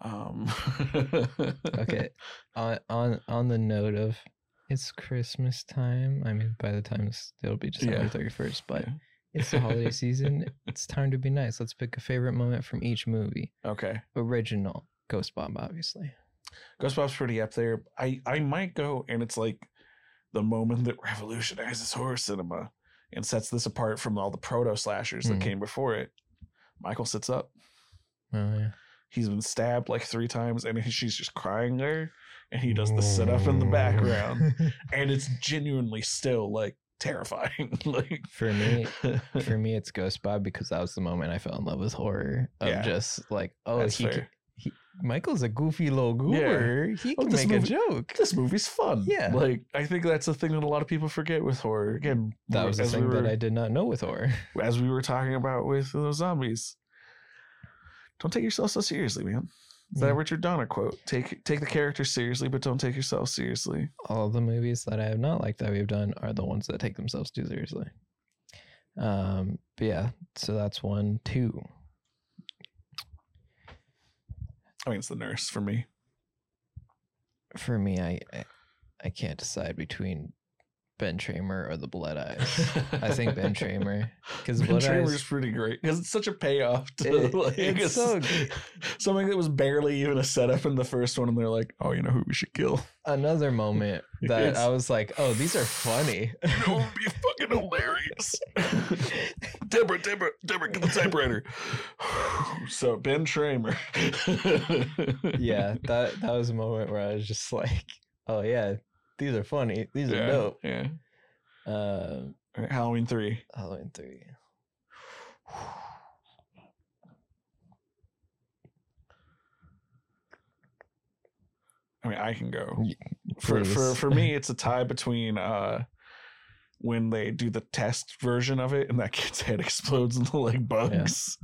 Um, okay. (laughs) On on on the note of it's Christmas time. I mean, by the time this, it'll be December Yeah. thirty first, but Yeah. it's the holiday season. It's time to be nice. Let's pick a favorite moment from each movie. Okay. Original Ghost Bob, obviously. Ghost Bob's pretty up there. I I might go, and it's like the moment that revolutionizes horror cinema and sets this apart from all the proto slashers that Hmm. came before it. Michael sits up. Oh yeah. He's been stabbed like three times, and she's just crying there, and he does the sit up in the background, (laughs) and it's genuinely still like terrifying. (laughs) like For me, (laughs) for me, it's Ghost Bob because that was the moment I fell in love with horror. Of Yeah. just like, oh, That's he, fair. He Michael's a goofy little goober. He Oh, can this make movie- a joke. this movie's fun. Yeah. like I think that's the thing that a lot of people forget with horror. Again, That was the as we thing were- that I did not know with horror. (laughs) as we were talking about with those zombies. Don't take yourself so seriously, man. Is that Yeah. Richard Donner quote? Take take the character seriously, but don't take yourself seriously. All the movies that I have not liked that we've done are the ones that take themselves too seriously. Um, but yeah, so that's one, two. I mean, it's the nurse for me. For me, I I, I can't decide between Ben Tramer or the Blood Eyes. (laughs) I think Ben Tramer because Ben Tramer's Eyes. pretty great because it's such a payoff to It- (laughs) like it's so (laughs) something that was barely even a setup in the first one, and they're like, "Oh, you know who we should kill?" Another moment that. I was like, "Oh, these are funny." That would be fucking hilarious. Deborah, Deborah, Deborah, get the typewriter. (sighs) so Ben Tramer. (laughs) yeah, that that was a moment where I was just like, "Oh yeah, these are funny. These yeah, are dope." Yeah. Um, right, Halloween three. Halloween three. I mean, I can go. For for for me, it's a tie between uh when they do the test version of it and that kid's head (laughs) explodes into like bugs.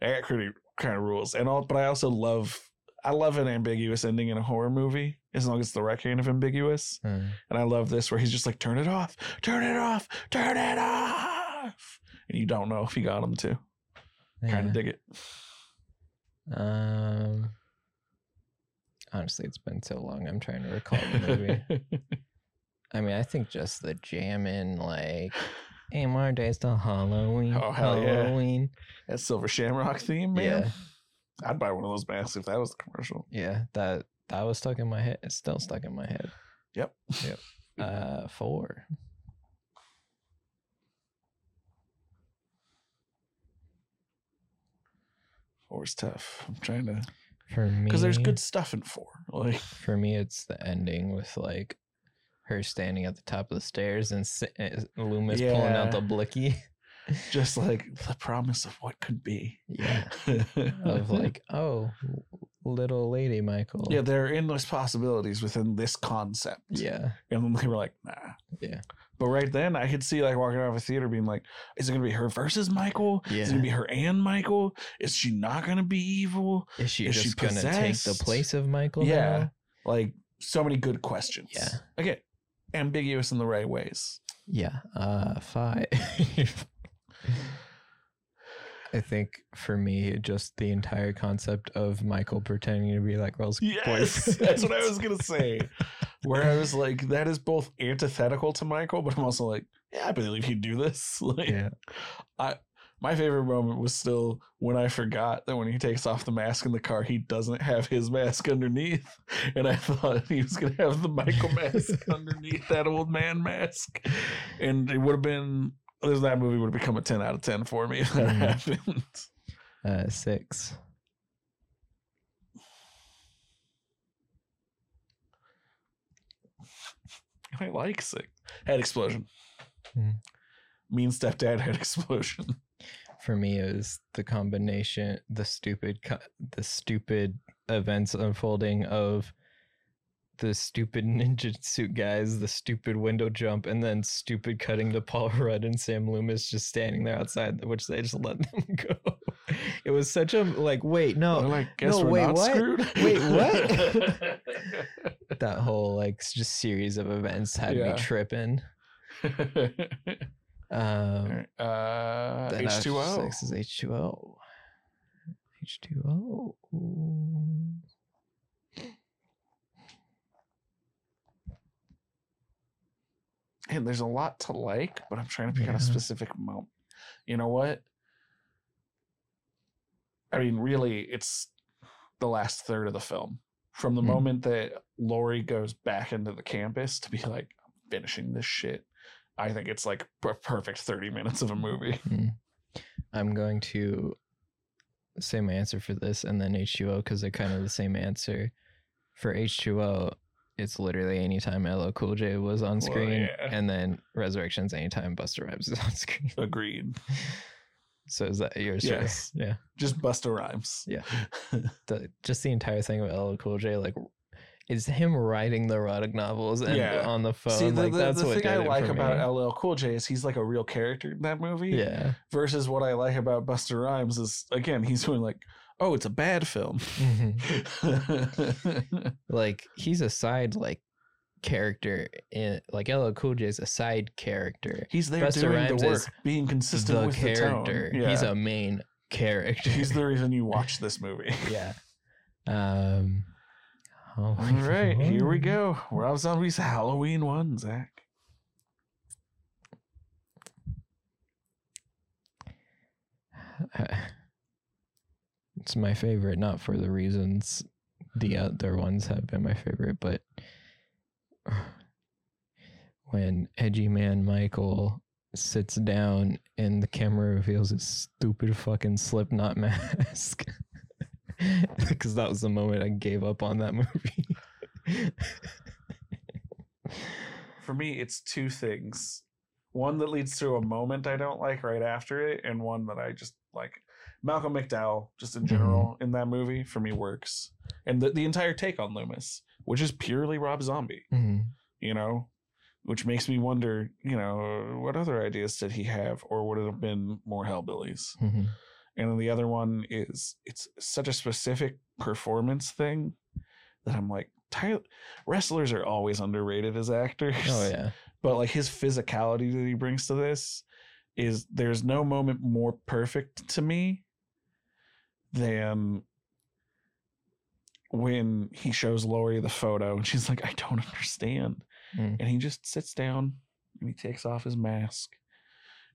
That pretty kind of rules. And all, but I also love I love an ambiguous ending in a horror movie as long as it's the right kind of ambiguous. Uh, And I love this where he's just like, turn it off, turn it off, turn it off. And you don't know if he got him to. Kind of dig it. Um, honestly, it's been so long. I'm trying to recall the movie. (laughs) I mean, I think just the jamming, like eight more days till Halloween. Oh, hell yeah. Halloween. that Silver Shamrock theme, man. Yeah. I'd buy one of those masks if that was the commercial. Yeah, that that was stuck in my head. It's still stuck in my head. Yep. Yep. (laughs) Uh, four. Four's tough. I'm trying to For me, because there's good stuff in four. Like For me, it's the ending with like her standing at the top of the stairs and uh, Loomis pulling out the blicky. just (laughs) like the promise of what could be. Yeah. (laughs) Of like, oh, little lady Michael. yeah, there are endless possibilities within this concept. Yeah. And then they were like, nah. Yeah. But right then, I could see like walking out of a theater being like, is it going to be her versus Michael? Yeah. Is it going to be her and Michael? Is she not going to be evil? Is she Is just gonna take the place of Michael? Yeah. now? Like, so many good questions. Yeah. Again, ambiguous in the right ways. Yeah. Uh five. (laughs) I think for me, just the entire concept of Michael pretending to be that girl's Yes, boyfriend. that's what I was gonna say. (laughs) Where I was like, that is both antithetical to Michael, but I'm also like, yeah, I believe he'd do this. (laughs) Like, yeah. My favorite moment was still when I forgot that when he takes off the mask in the car, he doesn't have his mask underneath, (laughs) and I thought he was gonna have the Michael mask (laughs) underneath that old man mask, and it would have been. That movie would have become a ten out of ten for me if that Mhm. happened. (laughs) Uh six. I like sick head explosion. Hmm. Mean stepdad head explosion. For me is the combination the stupid the stupid events unfolding of the stupid (laughs) ninja suit guys the stupid window jump and then stupid cutting to paul (laughs) rudd and sam loomis just standing there outside which they just let (laughs) them go it was such a like wait no like, guess no, we're wait, not what? screwed. Wait, what? that whole like just series of events had Yeah. me tripping um uh, H two O. Six is H two O. H two O. and there's a lot to like, but I'm trying to pick out a specific moment. You know what? I mean, really, it's the last third of the film. From the Hmm. moment that Laurie goes back into the campus to be like, I'm finishing this shit. I think it's like a perfect 30 minutes of a movie. (laughs) Mm. I'm going to say my answer for this and then H2O because they're kind of the same answer. For H2O, it's literally anytime LL Cool J was on Well, screen, yeah. and then Resurrections anytime Busta Rhymes is on screen. (laughs) Agreed. So is that yours? Yes. Yeah. Just Busta Rhymes. Yeah. (laughs) The, just the entire thing with LL Cool J, like, is him writing the erotic novels and Yeah. on the phone. See, the, like the, that's the what thing I like about. LL Cool J is he's like a real character in that movie. Yeah. Versus what I like about Busta Rhymes is again he's doing like, oh, it's a bad film. Mhm. (laughs) like he's a side like character in like LL Cool J is a side character. he's there Busta doing Rhymes the work, being consistent the with character. the tone. Yeah. He's a main character. he's the reason you (laughs) watch this movie. yeah. Um. All right, here we go. (laughs) Rob Zombie's Halloween one, Zach. (sighs) It's my favorite, not for the reasons the other ones have been my favorite, but (sighs) when edgy man Michael sits down and the camera reveals his stupid fucking Slipknot (laughs) mask. (laughs) because that was the moment I gave up on that movie. (laughs) For me, it's two things. One that leads to a moment I don't like right after it, and one that I just like. Malcolm McDowell, just in general, in that movie, for me works. And the, the entire take on Loomis, which is purely Rob Zombie, Mhm. you know, which makes me wonder, you know, what other ideas did he have, or would it have been more Hellbillies? Mhm. And then the other one is it's such a specific performance thing that I'm like, Tyler, wrestlers are always underrated as actors. Oh yeah. (laughs) But like his physicality that he brings to this is there's no moment more perfect to me than when he shows Laurie the photo and she's like, I don't understand. Mm. And he just sits down and he takes off his mask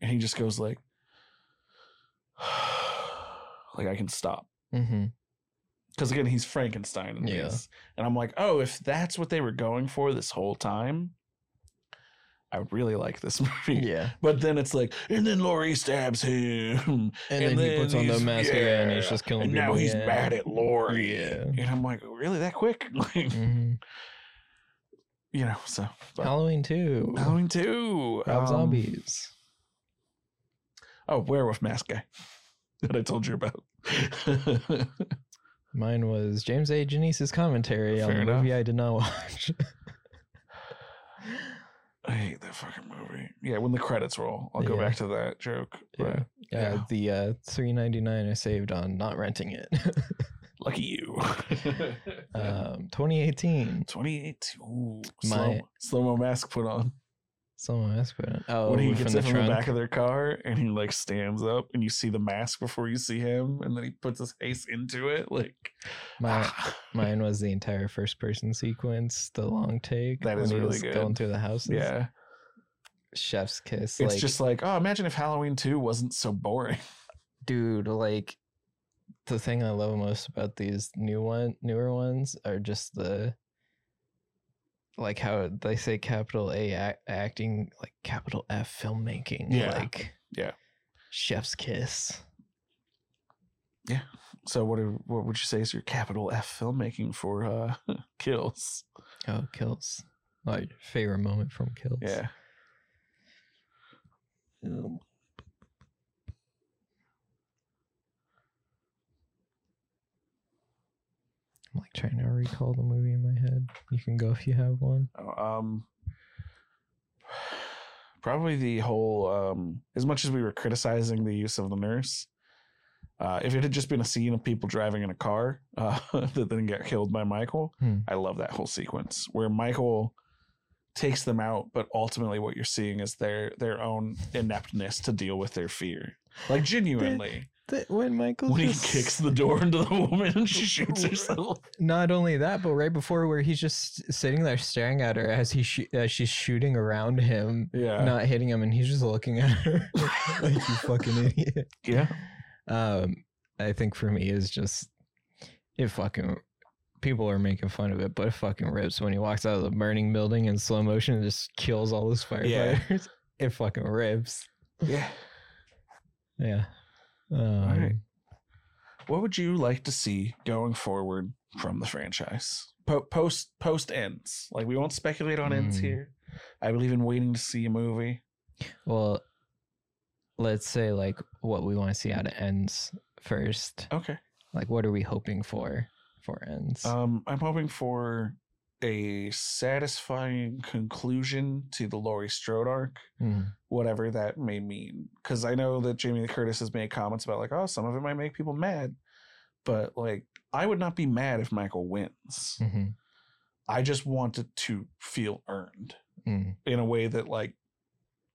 and he just goes like, (sighs) like I can stop. hmm Because again, he's Frankenstein in Yeah. this. And I'm like, oh, if that's what they were going for this whole time, I would really like this (laughs) movie. Yeah. But then it's like, and then Laurie stabs him. And, then, he puts on the mask again and he's just killing And people. now he's again. mad at Laurie. Yeah. And I'm like, really that quick? (laughs) Like, Mhm. you know, so. Halloween 2. Halloween 2. Rob um, Zombies. Oh, Werewolf Mask guy that I told you about. (laughs) Mine was James A. Janisse's commentary on Fair the enough. movie I did not watch. I hate that fucking movie. Yeah, when the credits roll, I'll go Yeah. back to that joke. yeah. But yeah. The uh, three ninety nine I saved on not renting it. (laughs) lucky you. (laughs) um, 2018. 28. Ooh, My- slow, slow-mo mask put on. Someone asked for it. Oh, when he from gets the it from trunk. the back of their car and he like stands up and you see the mask before you see him and then he puts his face into it. Like My, ah. (laughs) mine was the entire first person sequence, the long take. That when is he really was good. Going through the houses. yeah. Chef's kiss. It's like, just like, oh, imagine if Halloween 2 wasn't so boring. (laughs) dude like the thing i love most about these new one newer ones are just the like how they say capital a ac- acting like capital f filmmaking Yeah. like Yeah. chef's kiss Yeah. So what are, what would you say is your capital F filmmaking for uh (laughs) kills? oh kills like favorite moment from kills Yeah. Um, i'm like trying to recall the movie in my head you can go if you have one Um probably the whole um as much as we were criticizing the use of the nurse uh, if it had just been a scene of people driving in a car (laughs) uh, that then get killed by Michael, Hmm. I love that whole sequence where Michael takes them out, but ultimately what you're seeing is their their own ineptness to deal with their fear. Like genuinely, Th- when Michael when he kicks the door into the woman and she shoots (laughs) herself. Not only that, but right before where he's just sitting there staring at her as he sh- as she's shooting around him, Yeah. not hitting him, and he's just looking at her (laughs) like you fucking idiot. Yeah. Um, I think for me is just it fucking people are making fun of it, but it fucking rips when he walks out of the burning building in slow motion and just kills all those Yeah. firefighters. (laughs) It fucking rips. Yeah. Yeah. Um, right. What would you like to see going forward from the franchise? Po- post post ends. Like we won't speculate on ends Mm. here. I believe in waiting to see a movie. Well, let's say like what we want to see out of ends first. Okay. Like, what are we hoping for for ends? Um, I'm hoping for a satisfying conclusion to the Laurie Strode arc, Mm, whatever that may mean. Because I know that Jamie Lee Curtis has made comments about like, oh, some of it might make people mad, but like, I would not be mad if Michael wins. mhm, I just want it to feel earned mm, in a way that like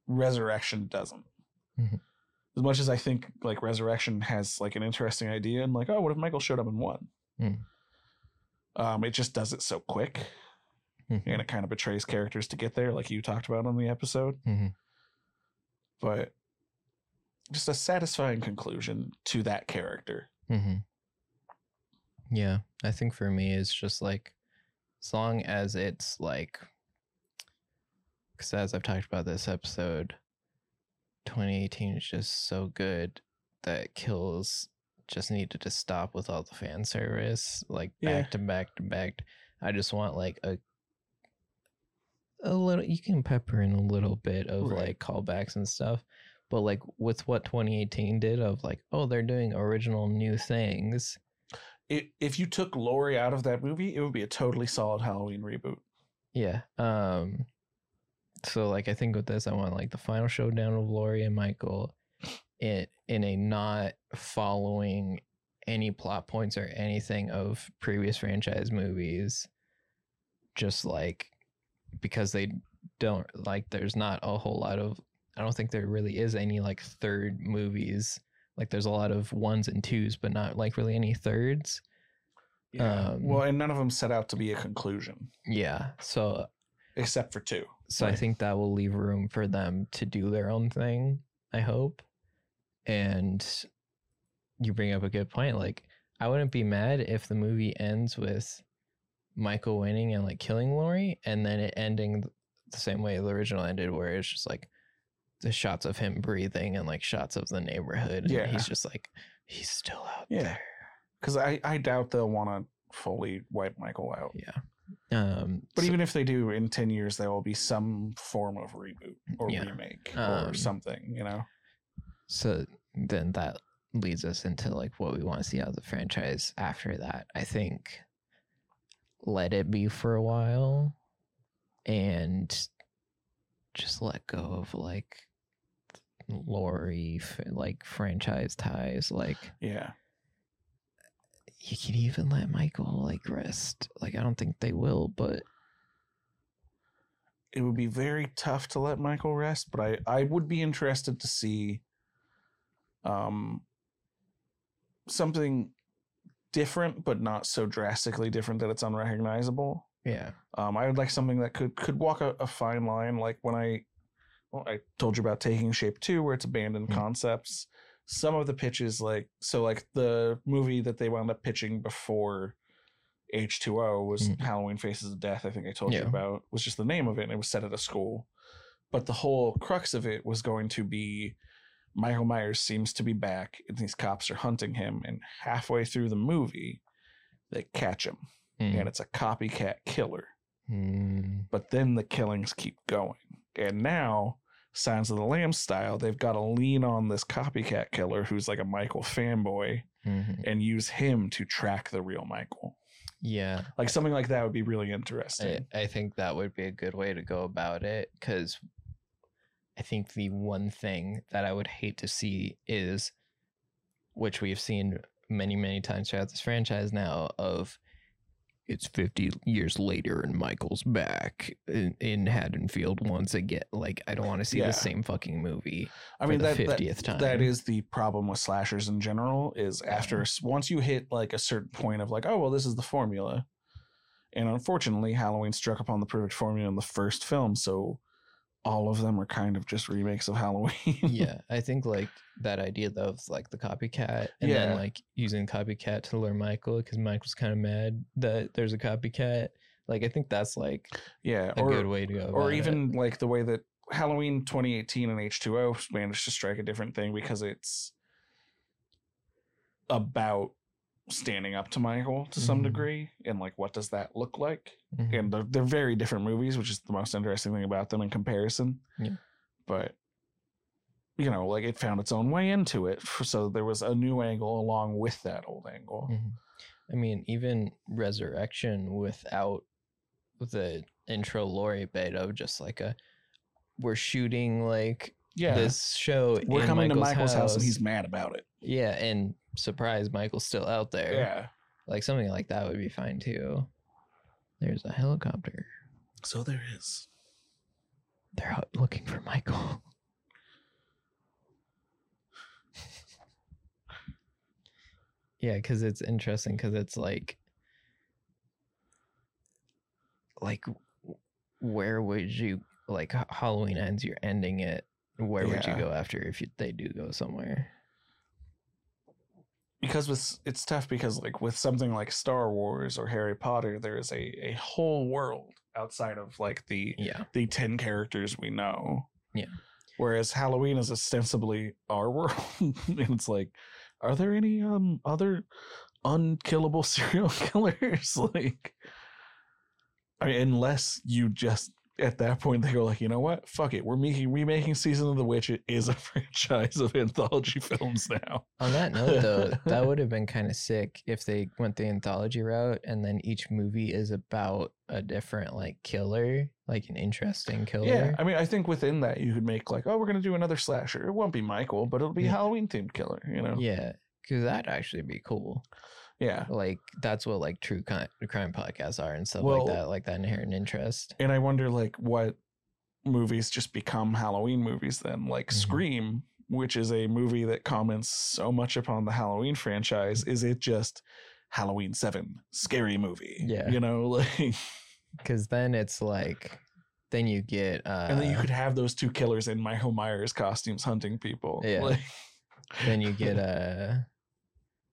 Resurrection doesn't. Mhm. As much as I think like Resurrection has like an interesting idea and like, oh, what if Michael showed up and won? Mm. Um, it just does it so quick mhm, and it kind of betrays characters to get there, like you talked about on the episode. mhm. But just a satisfying conclusion to that character. hmm Yeah, I think for me it's just like as long as it's like because as I've talked about this episode, 2018 is just so good that kills just needed to stop with all the fan service, like Yeah. back to back to back. I just want like a a little you can pepper in a little bit of Right. like callbacks and stuff but like with what 2018 did of like oh they're doing original new things It, if you took Laurie out of that movie, it would be a totally solid Halloween reboot. yeah um so like i think with this i want like the final showdown of Laurie and michael in in a not following any plot points or anything of previous franchise movies just like because they don't like there's not a whole lot of i don't think there really is any like third movies. Like there's a lot of ones and twos but not like really any thirds. Um, well, and none of them set out to be a conclusion, yeah. So except for two. So I think that will leave room for them to do their own thing, I hope. And you bring up a good point. Like, I wouldn't be mad if the movie ends with Michael winning and like killing Laurie, and then it ending the same way the original ended, where it's just like the shots of him breathing and like shots of the neighborhood. And Yeah. he's just like, he's still out Yeah. there. Because I, I doubt they'll want to fully wipe Michael out. Yeah. Um, But so- even if they do, in 10 years, there will be some form of reboot or Yeah. remake Um, or something, you know? So then that leads us into like what we want to see out of the franchise after that. I think let it be for a while and just let go of like Laurie like franchise ties like Yeah. you can even let Michael like rest like I don't think they will but It would be very tough to let Michael rest, but I, I would be interested to see um, something different, but not so drastically different that it's unrecognizable. yeah Um, I would like something that could could walk a, a fine line, like when I, well, I told you about Taking Shape Two, where it's abandoned Mm. concepts. Some of the pitches, like so, like the movie that they wound up pitching before H two O was Mm. Halloween Faces of Death. I think I told you about was just the name of it, and it was set at a school. But the whole crux of it was going to be Michael Myers seems to be back, and these cops are hunting him. And halfway through the movie, they catch him, Mm. and it's a copycat killer Mm. but then the killings keep going. And now, Silence of the Lambs style, they've got to lean on this copycat killer who's like a Michael fanboy Mhm. and use him to track the real Michael. yeah Like something like that would be really interesting. I, I think that would be a good way to go about it because I think the one thing that I would hate to see is, which we've seen many, many times throughout this franchise now, of it's 50 years later and Michael's back in, in Haddonfield once again. Like, I don't want to see Yeah. the same fucking movie. I mean the that, that 50th time. that is the problem with slashers in general is after once you hit like a certain point of like oh well this is the formula and unfortunately halloween struck upon the perfect formula in the first film so all of them are kind of just remakes of halloween yeah, (laughs) I think like that idea though of like the copycat and then like using copycat to lure Michael because Michael's kind of mad that there's a copycat. Like, I think that's like yeah a or, good way to go. or about it. even like the way that halloween 2018 and h2o managed to strike a different thing because it's about standing up to michael to some Mhm. degree and like what does that look like Mhm. and they're, they're very different movies, which is the most interesting thing about them in comparison. Yeah. But you know, like it found its own way into it, so there was a new angle along with that old angle. Mhm. I mean, even Resurrection without the intro Laurie bit of just like a we're shooting like Yeah, this show. we're in coming Michael's to Michael's house. and he's mad about it. yeah, and surprise, Michael's still out there. Yeah, like something like that would be fine too. There's a helicopter. so there is. They're out looking for Michael. (laughs) yeah, because it's interesting because it's like, like, where would you like Halloween ends? You're ending it. Where would you Yeah. go after if you, they do go somewhere? because with it's tough because like with something like Star Wars or Harry Potter, there is a a whole world outside of like the Yeah, the 10 characters we know. Yeah. Whereas Halloween is ostensibly our (laughs) world. and it's like, are there any um other unkillable (laughs) serial killers? (laughs) like I mean, unless you just at that point they go like, you know what? Fuck it. We're making remaking Season of the Witch. It is a (laughs) franchise of anthology films now. On that note, though, that (laughs) would have been kind of sick if they went the anthology route and then each movie is about a different like killer, like an interesting killer. Yeah. I mean, I think within that you could make like, oh, we're gonna do another slasher. It won't be Michael, but it'll be Yeah. Halloween themed killer, you know? Yeah, because that'd actually be cool. Yeah. Like that's what like true crime, podcasts are and stuff Well- like that, like that inherent interest. and I wonder like what movies just become Halloween movies then, like Mhm. Scream, which is a movie that comments so much upon the Halloween franchise. Is it just Halloween Seven, scary movie? Yeah. you know, (laughs) like, Because then it's like, then you get, uh, and then you could have those two killers in Michael Myers costumes hunting people. Yeah. like, then you get a (laughs)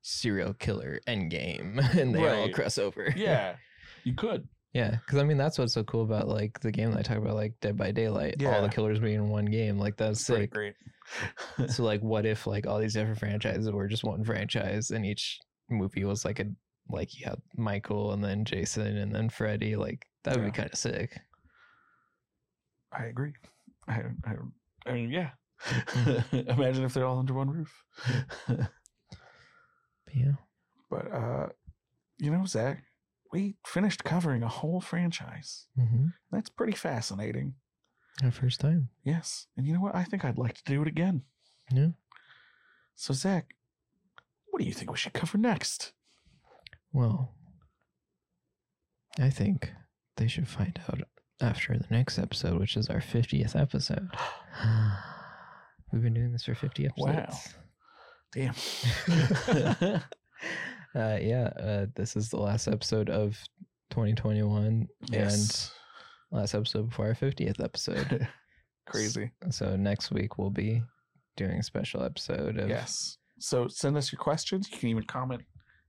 serial killer endgame, (laughs) and they all Right. cross over. (laughs) yeah, you could. Yeah, because I mean that's what's so cool about like the game that I talk about, like Dead by Daylight. All Yeah. the killers being in one game, like that's pretty sick. great. (laughs) so like, what if like all these different franchises were just one franchise, and each movie was like a like you had Michael and then Jason and then Freddy. Like that would Yeah. be kind of sick. I agree. I, I, I mean, yeah. Imagine if they're all under one roof. Yeah, But uh, you know, Zach, we finished covering a whole franchise. mm-hmm. That's pretty fascinating. our first time. Yes. And you know what? I think I'd like to do it again. Yeah. So Zach, what do you think we should cover next? Well, I think they should find out after the next episode, which is our fiftieth episode. (gasps) We've been doing this for fifty episodes. Wow. Damn. (laughs) uh, yeah, uh, this is the last episode of 2021 yes. and last episode before our 50th episode. (laughs) Crazy. so next week we'll be doing a special episode of Yes. So send us your questions. You can even comment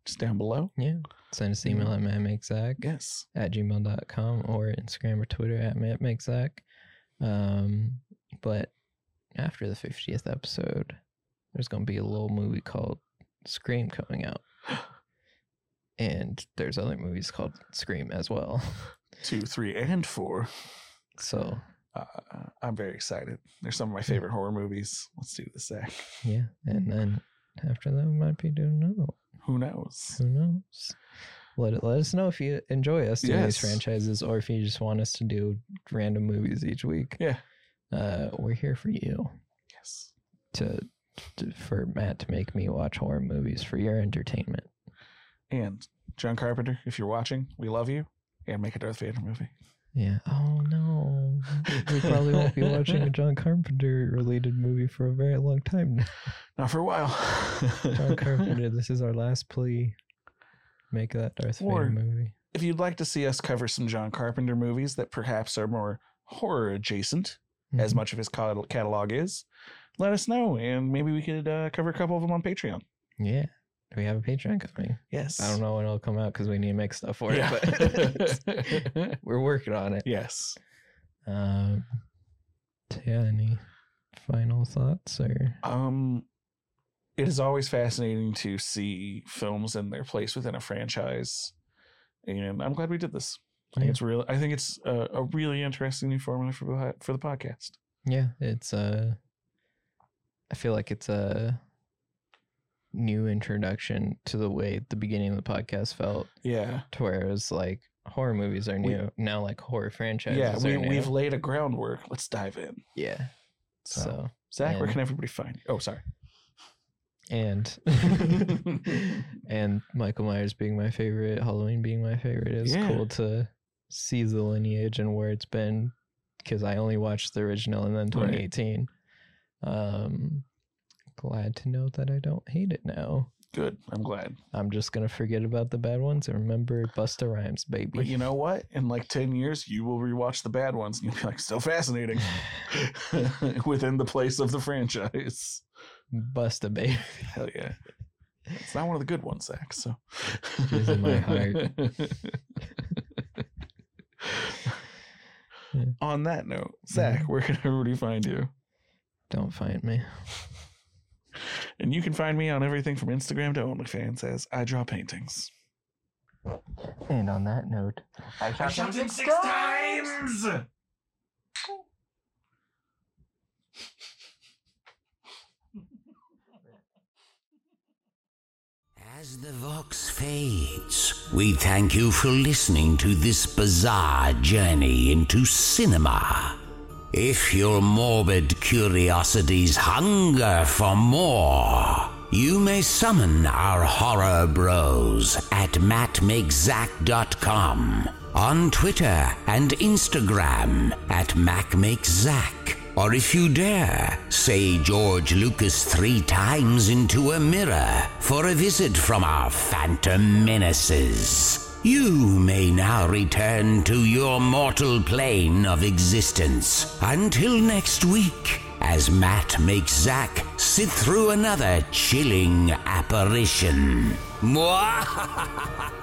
just down below. yeah. Send us an email at mattmakezach Yes. at gmail.com or Instagram or Twitter at mattmakezach. Um, but after the 50th episode, there's going to be a little movie called Scream coming out. (gasps) And there's other movies called Scream as well. (laughs) Two, three, and four. So Uh, I'm very excited. They're some of my favorite horror movies. Let's do this, Zach. yeah, and then after that we might be doing another one. Who knows? Who knows? Let let us know if you enjoy us doing these franchises, or if you just want us to do random movies each week. Yeah. uh, we're here for you Yes. to, to for Matt to make me watch horror movies for your entertainment. And John Carpenter, if you're watching, we love you. And make a Darth Vader movie. Yeah. Oh no. We probably won't be watching a John Carpenter related movie for a very long time now. Not for a while. John (laughs) Carpenter, this is our last plea. Make that Darth Or- Vader movie. if you'd like to see us cover some John Carpenter movies that perhaps are more horror adjacent, as Mhm. much of his catalog is, let us know, and maybe we could uh, cover a couple of them on Patreon. Yeah. Do we have a Patreon coming. Yes, I don't know when it'll come out because we need to make stuff for it, but (laughs) we're working on it. yes. Um, yeah, any final thoughts or Um, it is always fascinating to see films and their place within a franchise, and I'm glad we did this. I think it's real. I think it's a, a really interesting new formula for the for the podcast. yeah, it's uh I feel like it's a new introduction to the way the beginning of the podcast felt Yeah, to where it was like horror movies are We- new now like horror franchises yeah. We are new. we've laid a groundwork. Let's dive in. yeah So, so Zach, where can everybody find you? Oh, sorry. and (laughs) (laughs) and Michael Myers being my favorite, Halloween being my favorite is Yeah. cool to see the lineage and where it's been because I only watched the original and then Right. 2018. Um, glad to know that I don't hate it now. Good. I'm glad. I'm just gonna forget about the bad ones and remember Busta Rhymes, baby. But you know what? In like 10 years, you will rewatch the bad ones and you'll be like, still fascinating (laughs) within the place of the franchise. Busta, baby. Hell yeah. It's not one of the good ones, Zach. So, in my heart. (laughs) Yeah. On that note, Zach, Mhm. where can (laughs) everybody find you? Don't find me. (laughs) And you can find me on everything from Instagram to OnlyFans as I draw paintings. And on that note, I shot him six times. As the Vox fades, we thank you for listening to this bizarre journey into cinema. If your morbid curiosities hunger for more, you may summon our horror bros at mattmakeszack.com, on Twitter and Instagram at mattmakeszack, or if you dare, say George Lucas three times into a mirror for a visit from our phantom menaces. You may now return to your mortal plane of existence. Until next week, as Matt makes Zack sit through another chilling apparition. (laughs) Mwah! (laughs)